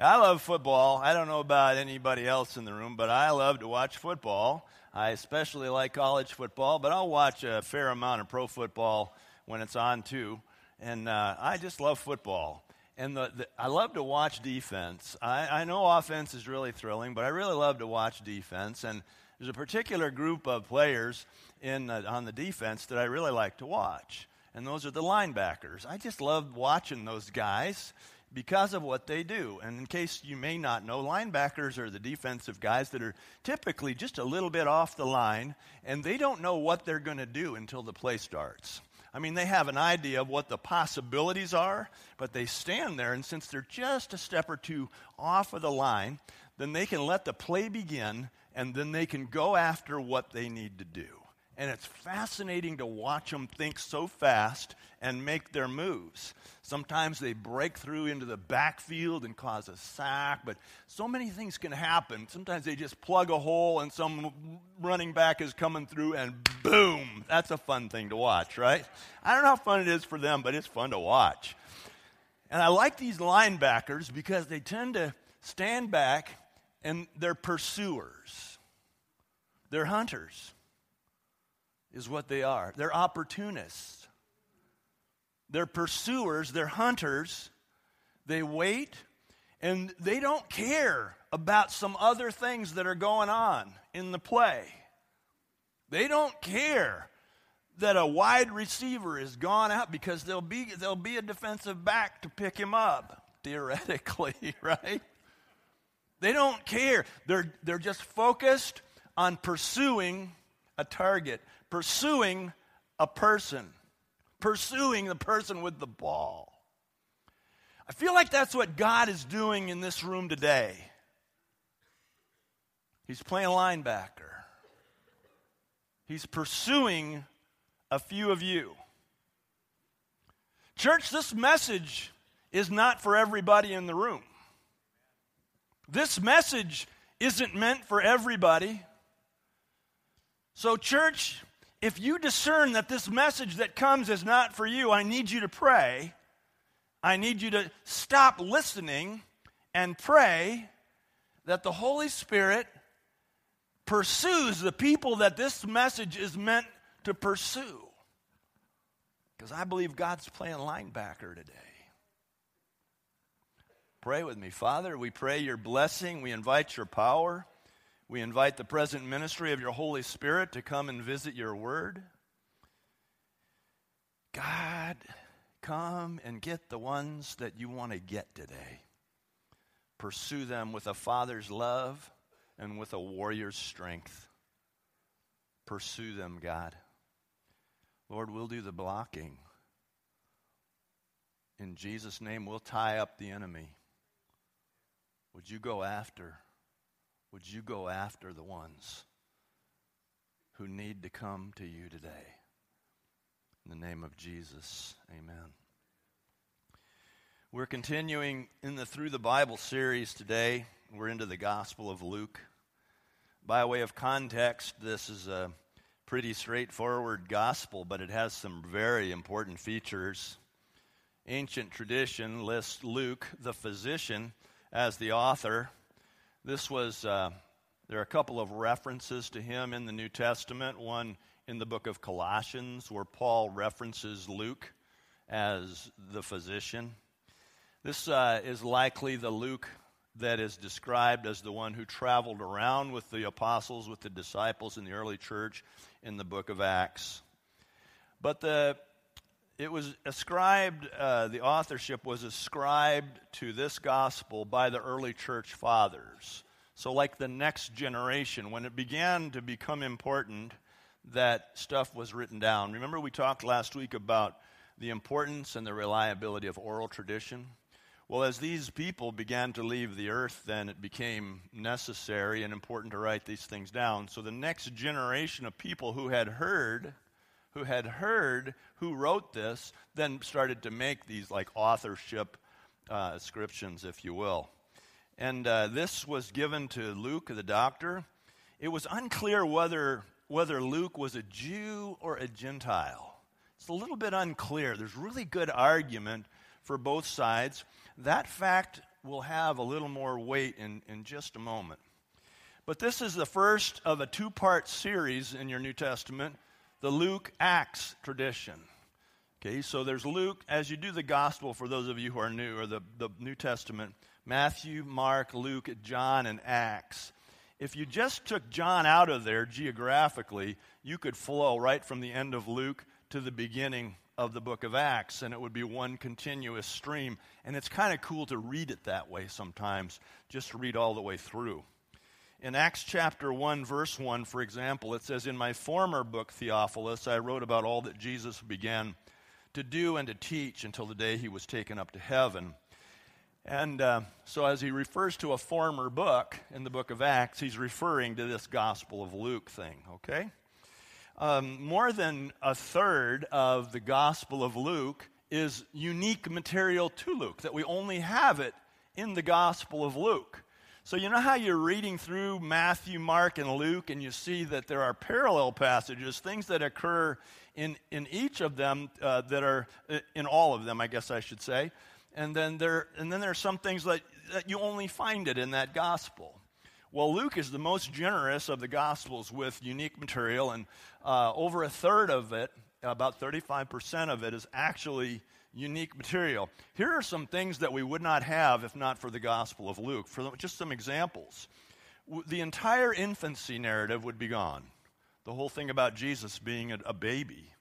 I love football. I don't know about anybody else in the room, but I love to watch football. I especially like college football, but I'll watch a fair amount of pro football when it's on too. And uh, I just love football. And the, the, I love to watch defense. I, I know offense is really thrilling, but I really love to watch defense. And there's a particular group of players in, uh, on the defense that I really like to watch, and those are the linebackers. I just love watching those guys because of what they do. And in case you may not know, linebackers are the defensive guys that are typically just a little bit off the line, and they don't know what they're going to do until the play starts. I mean, they have an idea of what the possibilities are, but they stand there, and since they're just a step or two off of the line, then they can let the play begin, and then they can go after what they need to do. And it's fascinating to watch them think so fast and make their moves. Sometimes they break through into the backfield and cause a sack, but so many things can happen. Sometimes they just plug a hole and some running back is coming through and boom. That's a fun thing to watch, right? I don't know how fun it is for them, but it's fun to watch. And I like these linebackers because they tend to stand back and they're pursuers, they're hunters is what they are. They're opportunists. They're pursuers, they're hunters. They wait and they don't care about some other things that are going on in the play. They don't care that a wide receiver is gone out because there'll be, there'll be a defensive back to pick him up, theoretically, right? They don't care. They're, they're just focused on pursuing a target, pursuing a person, pursuing the person with the ball. I feel like that's what God is doing in this room today. He's playing linebacker. He's pursuing a few of you. Church, this message is not for everybody in the room. This message isn't meant for everybody. So, church, if you discern that this message that comes is not for you, I need you to pray. I need you to stop listening and pray that the Holy Spirit pursues the people that this message is meant to pursue. Because I believe God's playing linebacker today. Pray with me. Father, we pray your blessing. We invite your power. We invite the present ministry of your Holy Spirit to come and visit your word. God, come and get the ones that you want to get today. Pursue them with a father's love and with a warrior's strength. Pursue them, God. Lord, we'll do the blocking. In Jesus' name, we'll tie up the enemy. Would you go after? Would you go after the ones who need to come to you today? In the name of Jesus, amen. We're continuing in the Through the Bible series today. We're into the Gospel of Luke. By way of context, this is a pretty straightforward gospel, but it has some very important features. Ancient tradition lists Luke, the physician, as the author this was, uh, there are a couple of references to him in the New Testament. One in the book of Colossians, where Paul references Luke as the physician. This uh, is likely the Luke that is described as the one who traveled around with the apostles, with the disciples in the early church in the book of Acts. But the it was ascribed, uh, the authorship was ascribed to this gospel by the early church fathers. So, like the next generation, when it began to become important that stuff was written down. Remember, we talked last week about the importance and the reliability of oral tradition? Well, as these people began to leave the earth, then it became necessary and important to write these things down. So the next generation of people who had heard who had heard who wrote this then started to make these like authorship uh, ascriptions, if you will. And uh, this was given to Luke, the doctor. It was unclear whether, whether Luke was a Jew or a Gentile. It's a little bit unclear. There's really good argument for both sides. That fact will have a little more weight in, in just a moment. But this is the first of a two part series in your New Testament, the Luke Acts tradition. Okay, so there's Luke, as you do the gospel for those of you who are new, or the, the New Testament, Matthew, Mark, Luke, John, and Acts. If you just took John out of there geographically, you could flow right from the end of Luke to the beginning of the book of Acts, and it would be one continuous stream. And it's kind of cool to read it that way sometimes, just read all the way through. In Acts chapter 1, verse 1, for example, it says, In my former book, Theophilus, I wrote about all that Jesus began to do and to teach until the day he was taken up to heaven. And uh, so, as he refers to a former book in the book of Acts, he's referring to this Gospel of Luke thing, okay? Um, more than a third of the Gospel of Luke is unique material to Luke, that we only have it in the Gospel of Luke. So, you know how you're reading through Matthew, Mark, and Luke, and you see that there are parallel passages, things that occur in, in each of them uh, that are, in all of them, I guess I should say. And then there, and then there are some things that, that you only find it in that gospel. Well, Luke is the most generous of the gospels with unique material, and uh, over a third of it, about 35% of it, is actually unique material. Here are some things that we would not have if not for the Gospel of Luke. For just some examples, the entire infancy narrative would be gone. The whole thing about Jesus being a, baby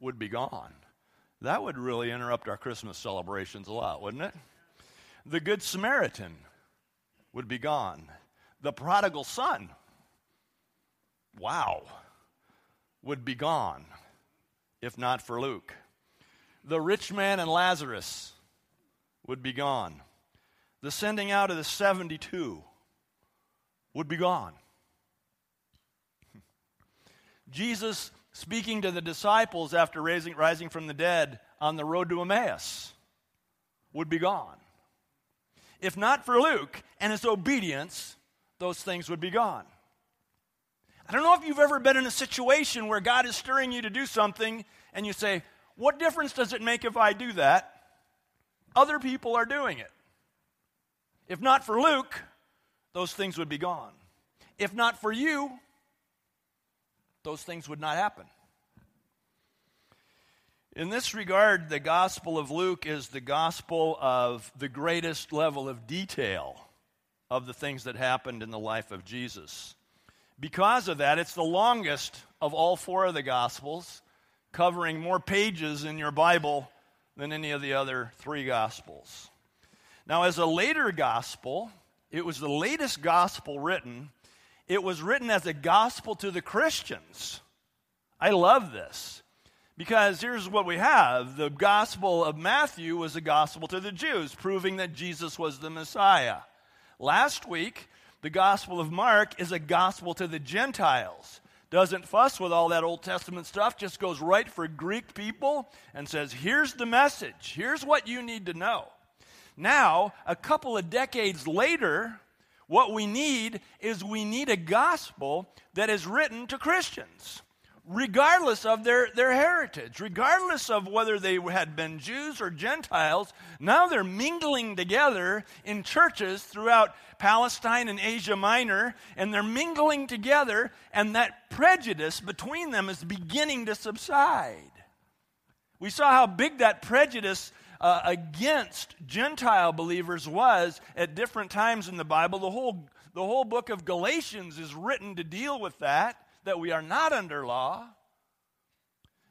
would be gone. That would really interrupt our Christmas celebrations a lot, wouldn't it? The Good Samaritan would be gone. The prodigal son, wow, would be gone if not for Luke the rich man and Lazarus would be gone. The sending out of the 72 would be gone. Jesus speaking to the disciples after raising, rising from the dead on the road to Emmaus would be gone. If not for Luke and his obedience, those things would be gone. I don't know if you've ever been in a situation where God is stirring you to do something and you say, what difference does it make if I do that? Other people are doing it. If not for Luke, those things would be gone. If not for you, those things would not happen. In this regard, the Gospel of Luke is the gospel of the greatest level of detail of the things that happened in the life of Jesus. Because of that, it's the longest of all four of the Gospels covering more pages in your Bible than any of the other three Gospels. Now, as a later Gospel, it was the latest Gospel written. It was written as a gospel to the Christians. I love this because here's what we have the Gospel of Matthew was a gospel to the Jews, proving that Jesus was the Messiah. Last week, the Gospel of Mark is a gospel to the Gentiles doesn't fuss with all that Old Testament stuff, just goes right for Greek people and says, here's the message, here's what you need to know. Now, a couple of decades later, what we need is we need a gospel that is written to Christians regardless of their, their heritage, regardless of whether they had been Jews or Gentiles, now they're mingling together in churches throughout Palestine and Asia Minor, and they're mingling together, and that prejudice between them is beginning to subside. We saw how big that prejudice uh, against Gentile believers was at different times in the Bible. The whole, the whole book of Galatians is written to deal with that that we are not under law.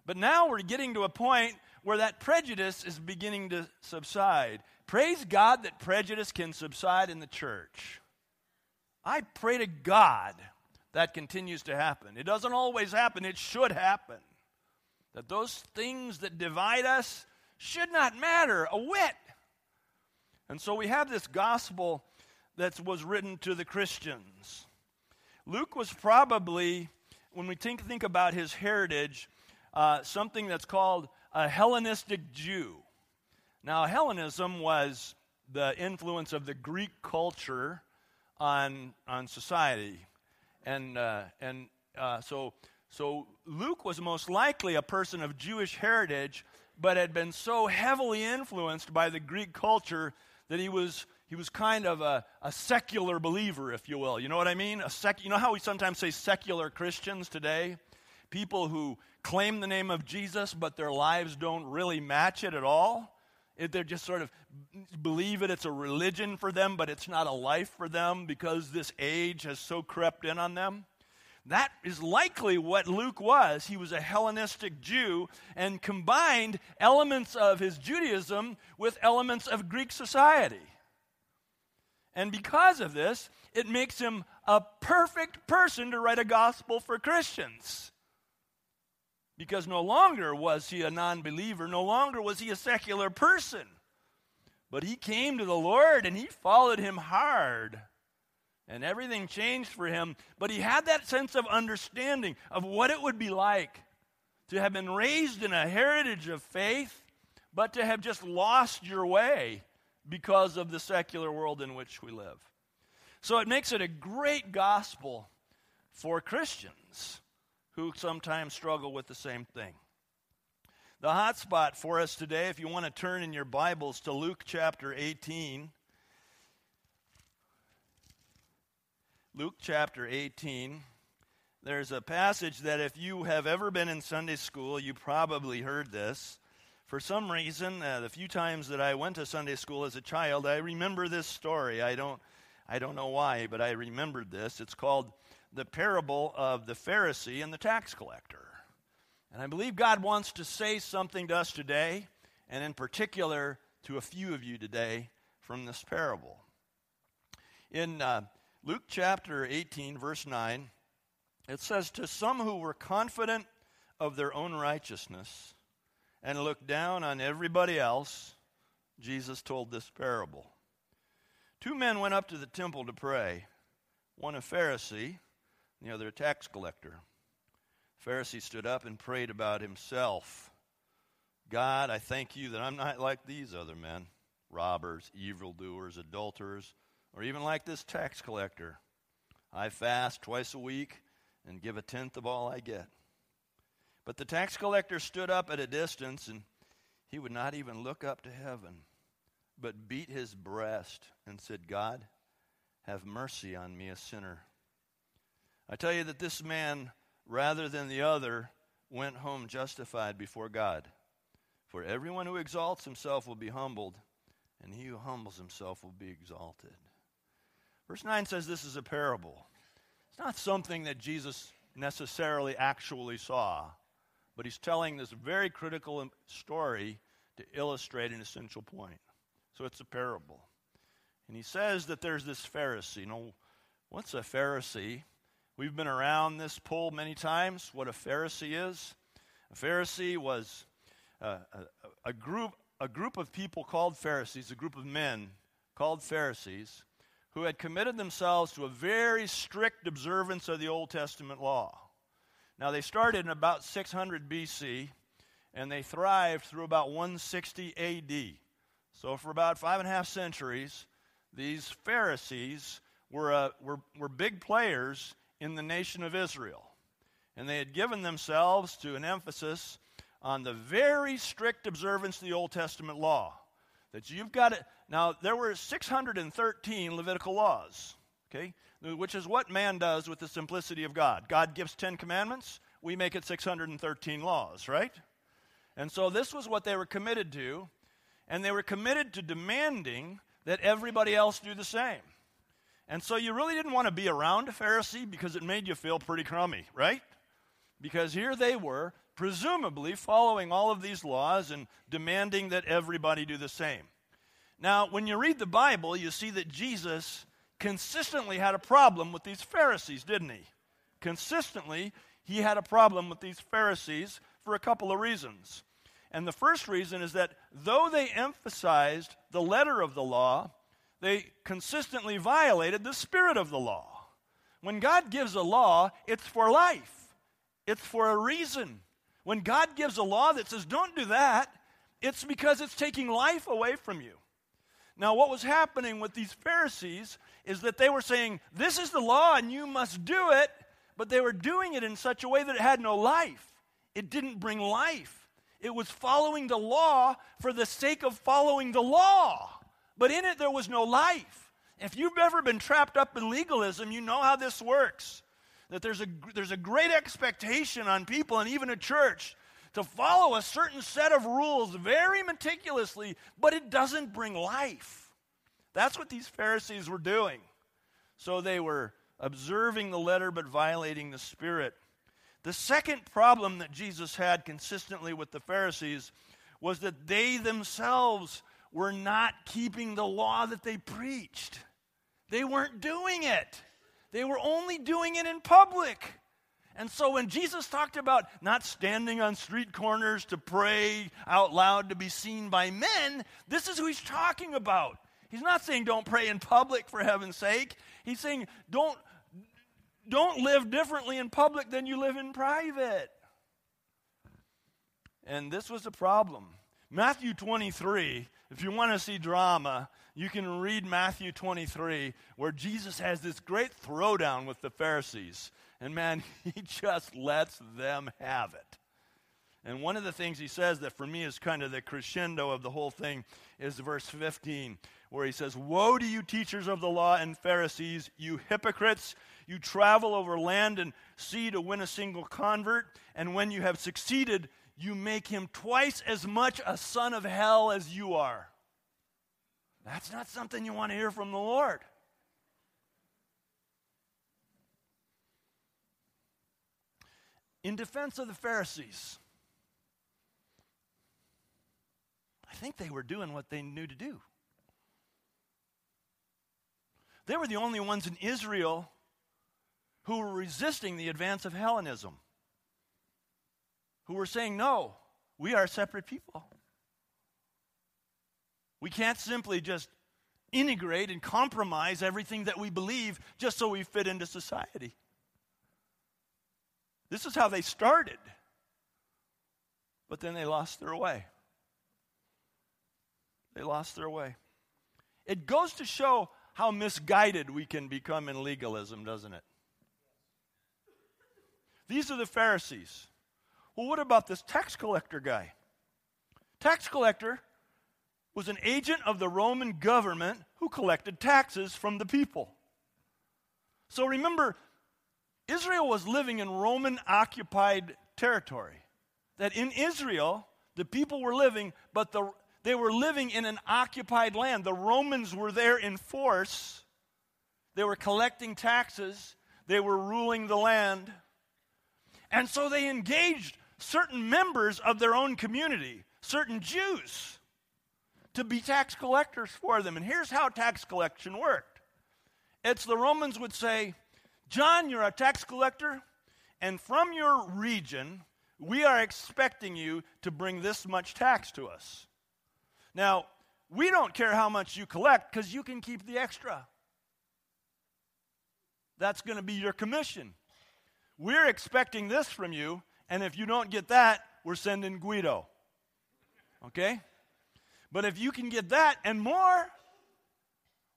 But now we're getting to a point where that prejudice is beginning to subside. Praise God that prejudice can subside in the church. I pray to God that continues to happen. It doesn't always happen, it should happen. That those things that divide us should not matter a whit. And so we have this gospel that was written to the Christians. Luke was probably when we think, think about his heritage, uh, something that's called a Hellenistic Jew. Now, Hellenism was the influence of the Greek culture on, on society. And, uh, and uh, so, so Luke was most likely a person of Jewish heritage, but had been so heavily influenced by the Greek culture that he was, he was kind of a, a secular believer, if you will. You know what I mean? A sec, you know how we sometimes say secular Christians today? People who claim the name of Jesus, but their lives don't really match it at all. They're just sort of believe it, it's a religion for them, but it's not a life for them because this age has so crept in on them. That is likely what Luke was. He was a Hellenistic Jew and combined elements of his Judaism with elements of Greek society. And because of this, it makes him a perfect person to write a gospel for Christians. Because no longer was he a non believer, no longer was he a secular person. But he came to the Lord and he followed him hard. And everything changed for him. But he had that sense of understanding of what it would be like to have been raised in a heritage of faith, but to have just lost your way because of the secular world in which we live. So it makes it a great gospel for Christians who sometimes struggle with the same thing. The hot spot for us today, if you want to turn in your Bibles to Luke chapter 18. Luke chapter 18. There's a passage that if you have ever been in Sunday school, you probably heard this. For some reason, uh, the few times that I went to Sunday school as a child, I remember this story. I don't, I don't know why, but I remembered this. It's called the parable of the Pharisee and the tax collector. And I believe God wants to say something to us today, and in particular to a few of you today from this parable. In uh, Luke chapter 18, verse 9, it says, To some who were confident of their own righteousness and looked down on everybody else, Jesus told this parable. Two men went up to the temple to pray, one a Pharisee the other a tax collector. The Pharisee stood up and prayed about himself. God, I thank you that I'm not like these other men robbers, evildoers, adulterers, or even like this tax collector. I fast twice a week and give a tenth of all I get. But the tax collector stood up at a distance and he would not even look up to heaven, but beat his breast and said, God, have mercy on me, a sinner. I tell you that this man, rather than the other, went home justified before God. For everyone who exalts himself will be humbled, and he who humbles himself will be exalted. Verse 9 says this is a parable. It's not something that Jesus necessarily actually saw, but he's telling this very critical story to illustrate an essential point. So it's a parable. And he says that there's this Pharisee. Now, what's a Pharisee? We've been around this pole many times, what a Pharisee is. A Pharisee was uh, a, a, group, a group of people called Pharisees, a group of men called Pharisees, who had committed themselves to a very strict observance of the Old Testament law. Now, they started in about 600 BC, and they thrived through about 160 AD. So, for about five and a half centuries, these Pharisees were, uh, were, were big players in the nation of Israel. And they had given themselves to an emphasis on the very strict observance of the Old Testament law. That you've got it. Now, there were 613 Levitical laws, okay, which is what man does with the simplicity of God. God gives 10 commandments, we make it 613 laws, right? And so this was what they were committed to, and they were committed to demanding that everybody else do the same. And so you really didn't want to be around a Pharisee because it made you feel pretty crummy, right? Because here they were, presumably following all of these laws and demanding that everybody do the same. Now, when you read the Bible, you see that Jesus consistently had a problem with these Pharisees, didn't he? Consistently, he had a problem with these Pharisees for a couple of reasons. And the first reason is that though they emphasized the letter of the law, they consistently violated the spirit of the law. When God gives a law, it's for life, it's for a reason. When God gives a law that says, don't do that, it's because it's taking life away from you. Now, what was happening with these Pharisees is that they were saying, This is the law and you must do it, but they were doing it in such a way that it had no life. It didn't bring life. It was following the law for the sake of following the law but in it there was no life. If you've ever been trapped up in legalism, you know how this works. That there's a, there's a great expectation on people and even a church to follow a certain set of rules very meticulously, but it doesn't bring life. That's what these Pharisees were doing. So they were observing the letter but violating the spirit. The second problem that Jesus had consistently with the Pharisees was that they themselves were not keeping the law that they preached. They weren't doing it, they were only doing it in public. And so when Jesus talked about not standing on street corners to pray out loud to be seen by men, this is who he's talking about. He's not saying don't pray in public for heaven's sake. He's saying don't don't live differently in public than you live in private. And this was a problem. Matthew 23, if you want to see drama, you can read Matthew 23, where Jesus has this great throwdown with the Pharisees. And man, he just lets them have it. And one of the things he says that for me is kind of the crescendo of the whole thing is verse 15, where he says, Woe to you, teachers of the law and Pharisees, you hypocrites! You travel over land and sea to win a single convert, and when you have succeeded, you make him twice as much a son of hell as you are. That's not something you want to hear from the Lord. In defense of the Pharisees, I think they were doing what they knew to do. They were the only ones in Israel who were resisting the advance of Hellenism, who were saying, no, we are separate people. We can't simply just integrate and compromise everything that we believe just so we fit into society. This is how they started. But then they lost their way. They lost their way. It goes to show how misguided we can become in legalism, doesn't it? These are the Pharisees. Well, what about this tax collector guy? Tax collector was an agent of the Roman government who collected taxes from the people. So remember, Israel was living in Roman occupied territory. That in Israel, the people were living, but the, they were living in an occupied land. The Romans were there in force. They were collecting taxes, they were ruling the land. And so they engaged certain members of their own community, certain Jews, to be tax collectors for them. And here's how tax collection worked it's the Romans would say, John, you're a tax collector, and from your region, we are expecting you to bring this much tax to us. Now, we don't care how much you collect because you can keep the extra. That's going to be your commission. We're expecting this from you, and if you don't get that, we're sending Guido. Okay? But if you can get that and more,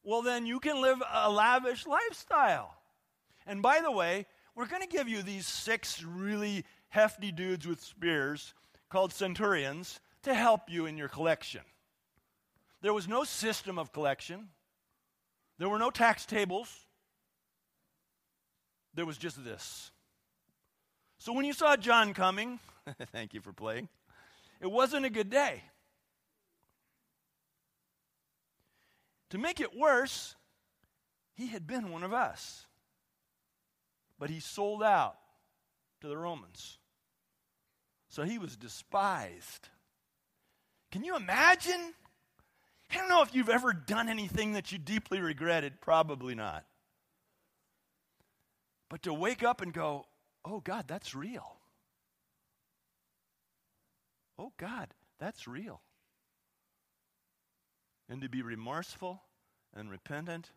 well, then you can live a lavish lifestyle. And by the way, we're going to give you these six really hefty dudes with spears called centurions to help you in your collection. There was no system of collection, there were no tax tables. There was just this so when you saw John coming, thank you for playing, it wasn't a good day. To make it worse, he had been one of us. But he sold out to the Romans. So he was despised. Can you imagine? I don't know if you've ever done anything that you deeply regretted. Probably not. But to wake up and go, oh, God, that's real. Oh, God, that's real. And to be remorseful and repentant,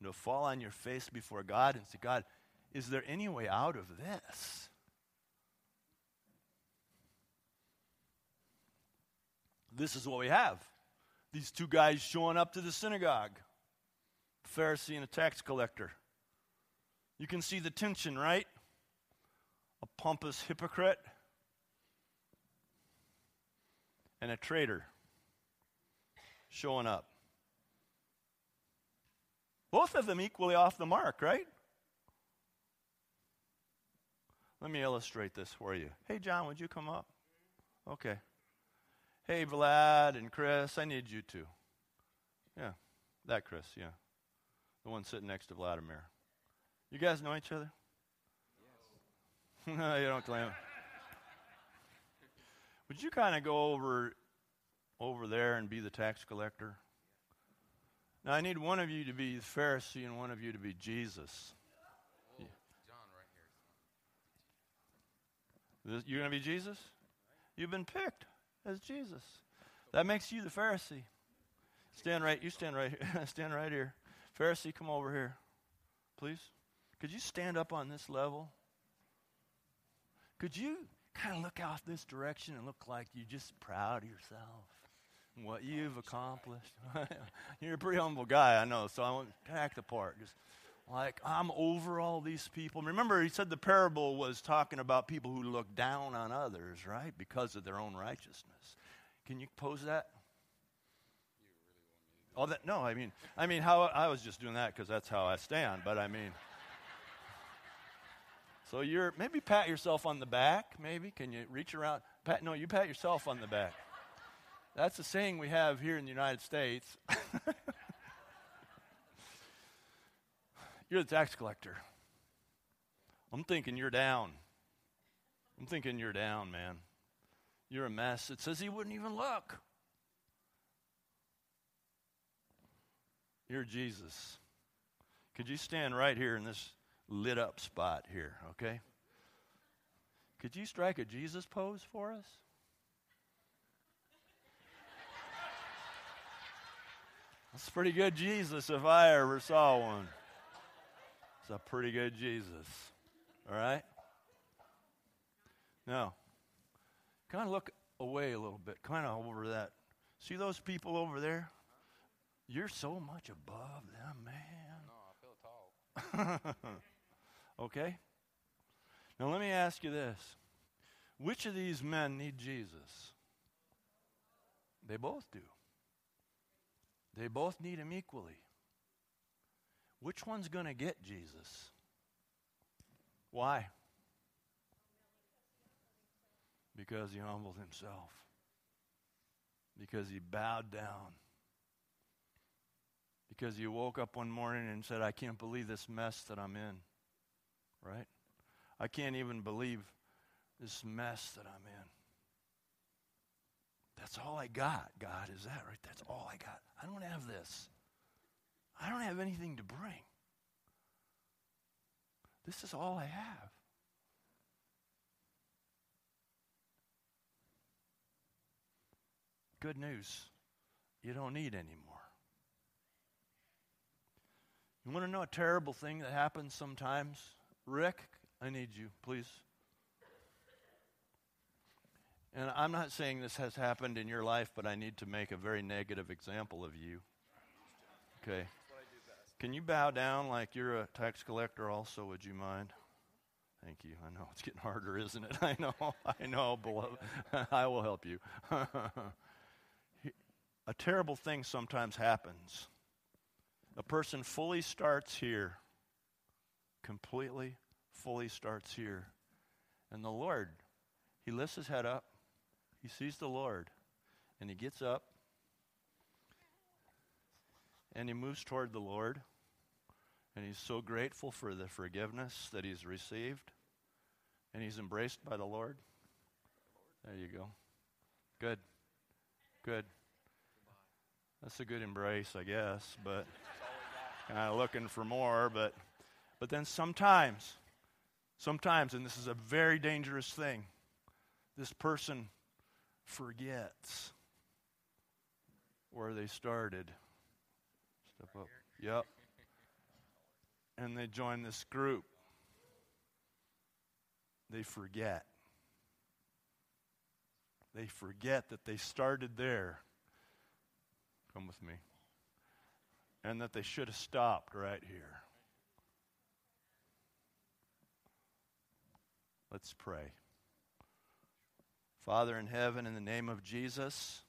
and to fall on your face before God and say, God, is there any way out of this? This is what we have. These two guys showing up to the synagogue a Pharisee and a tax collector. You can see the tension, right? a pompous hypocrite, and a traitor showing up. Both of them equally off the mark, right? Let me illustrate this for you. Hey, John, would you come up? Okay. Hey, Vlad and Chris, I need you too. Yeah, that Chris, yeah. The one sitting next to Vladimir. You guys know each other? Yes. no, you don't claim. Would you kind of go over over there and be the tax collector? Now I need one of you to be the Pharisee and one of you to be Jesus. Oh, John right here. You're going to be Jesus? You've been picked as Jesus. That makes you the Pharisee. Stand right. You stand right here. stand right here. Pharisee, come over here, please. Could you stand up on this level? Could you kind of look out this direction and look like you're just proud of yourself and what you've accomplished? you're a pretty humble guy, I know, so I won't act the part. Just like, I'm over all these people. Remember, he said the parable was talking about people who look down on others, right, because of their own righteousness. Can you pose that? Oh, that no. I mean, I mean, how I was just doing that because that's how I stand. But I mean, so you're maybe pat yourself on the back. Maybe can you reach around? Pat, no, you pat yourself on the back. That's a saying we have here in the United States. you're the tax collector. I'm thinking you're down. I'm thinking you're down, man. You're a mess. It says he wouldn't even look. You're Jesus. Could you stand right here in this lit up spot here, okay? Could you strike a Jesus pose for us? That's pretty good Jesus if I ever saw one. It's a pretty good Jesus. All right? Now, kind of look away a little bit, kind of over that. See those people over there? You're so much above them, man. No, I feel tall. okay? Now let me ask you this. Which of these men need Jesus? They both do. They both need him equally. Which one's going to get Jesus? Why? Because he humbled himself. Because he bowed down because he woke up one morning and said, I can't believe this mess that I'm in. Right? I can't even believe this mess that I'm in. That's all I got, God. Is that right? That's all I got. I don't have this. I don't have anything to bring. This is all I have. Good news. You don't need any more. You want to know a terrible thing that happens sometimes? Rick, I need you, please. And I'm not saying this has happened in your life, but I need to make a very negative example of you. Okay. Can you bow down like you're a tax collector also, would you mind? Thank you. I know it's getting harder, isn't it? I know. I know, beloved. I will help you. a terrible thing sometimes happens a person fully starts here, completely, fully starts here. And the Lord, he lifts his head up, he sees the Lord, and he gets up and he moves toward the Lord. And he's so grateful for the forgiveness that he's received. And he's embraced by the Lord. There you go. Good. Good. That's a good embrace, I guess, but kind of looking for more, but but then sometimes, sometimes, and this is a very dangerous thing, this person forgets where they started. Step up. Yep. And they join this group. They forget. They forget that they started there. Come with me and that they should have stopped right here. Let's pray. Father in heaven, in the name of Jesus,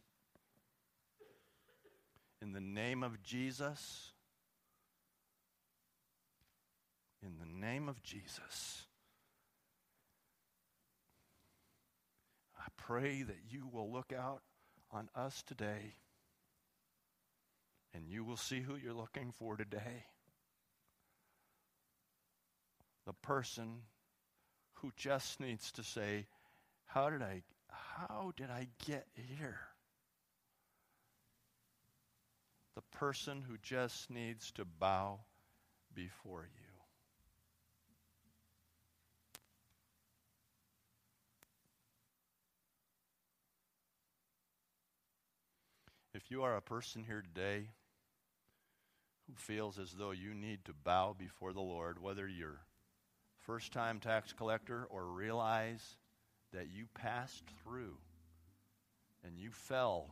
in the name of Jesus, in the name of Jesus. I pray that you will look out on us today and you will see who you're looking for today. The person who just needs to say, How did I, how did I get here? The person who just needs to bow before you. If you are a person here today who feels as though you need to bow before the Lord, whether you're first time tax collector or realize that you passed through and you fell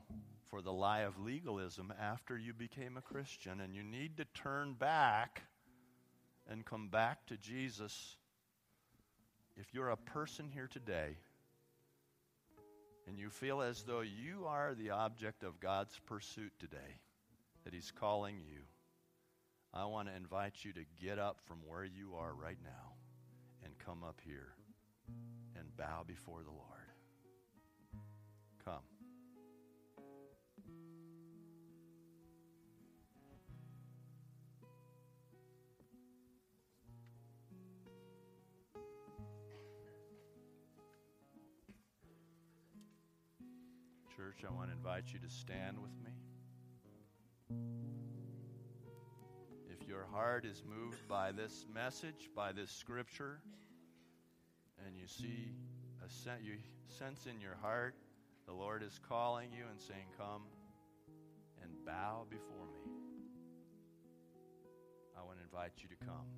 for the lie of legalism after you became a Christian and you need to turn back and come back to Jesus. If you're a person here today and you feel as though you are the object of God's pursuit today, that He's calling you, I want to invite you to get up from where you are right now and come up here and bow before the Lord. Come. Church, I want to invite you to stand with me. If your heart is moved by this message, by this scripture, and you see a sen- you sense in your heart the Lord is calling you and saying, "Come and bow before me." I want to invite you to come.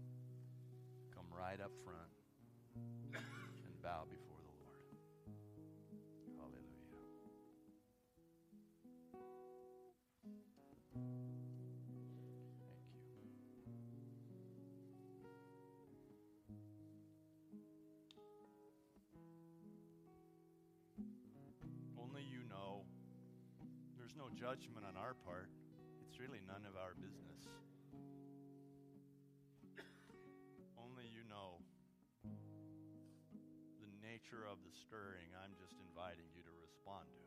Come right up front and bow before no judgment on our part. It's really none of our business. Only you know the nature of the stirring. I'm just inviting you to respond to.